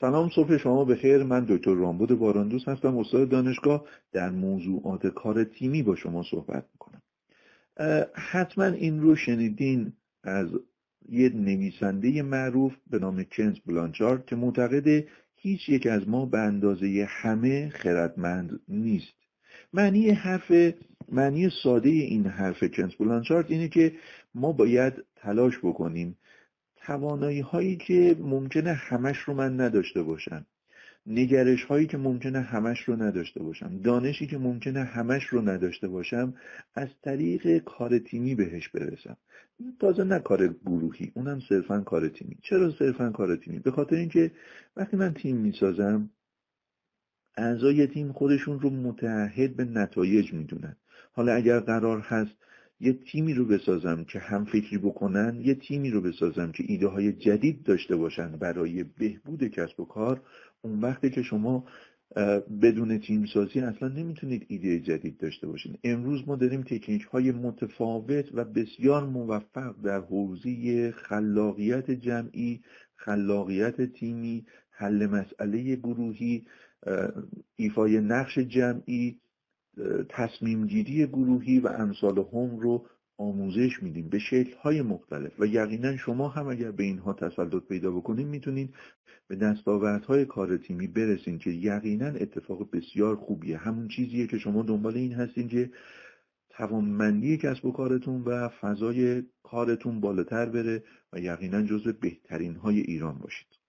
سلام صبح شما بخیر. من دکتر رامبود باراندوس هستم استاد دانشگاه. در موضوعات کار تیمی با شما صحبت می‌کنم. حتما این رو شنیدین از یه نویسنده معروف به نام کنز بلانچارد که معتقده هیچ یک از ما به اندازه همه خردمند نیست. معنی حرف معنی ساده این حرف کنز بلانچارد اینه که ما باید تلاش بکنیم توانایی هایی که ممکنه همش رو من نداشته باشم نگرش هایی که ممکنه همش رو نداشته باشم. دانشی که ممکنه همش رو نداشته باشم از طریق کار تیمی بهش برسم. تازه نه کار گروهی اونم صرفا کار تیمی. چرا صرفا کار تیمی؟ به خاطر اینکه وقتی من تیم می‌سازم اعضای تیم خودشون رو متعهد به نتایج می‌دونن. حالا اگر قرار هست یه تیمی رو بسازم که هم فکری بکنن یه تیمی رو بسازم که ایده های جدید داشته باشن برای بهبود کسب و کار. اون وقتی که شما بدون تیم سازی اصلا نمی‌تونید ایده جدید داشته باشین. امروز ما داریم تکنیک های متفاوت و بسیار موفق در حوزه خلاقیت جمعی خلاقیت تیمی حل مسئله گروهی ایفای نقش جمعی تصمیم گیری گروهی و امثال هم رو آموزش میدیم به شکل های مختلف و یقینا شما هم اگر به اینها تسلط پیدا بکنید می‌تونید به دستاوردهای کار تیمی برسین که یقینا اتفاق بسیار خوبیه. همون چیزیه که شما دنبال این هستین که توانمندی کسب و کارتون و فضای کارتون بالاتر بره و یقینا جزو بهترین های ایران باشید.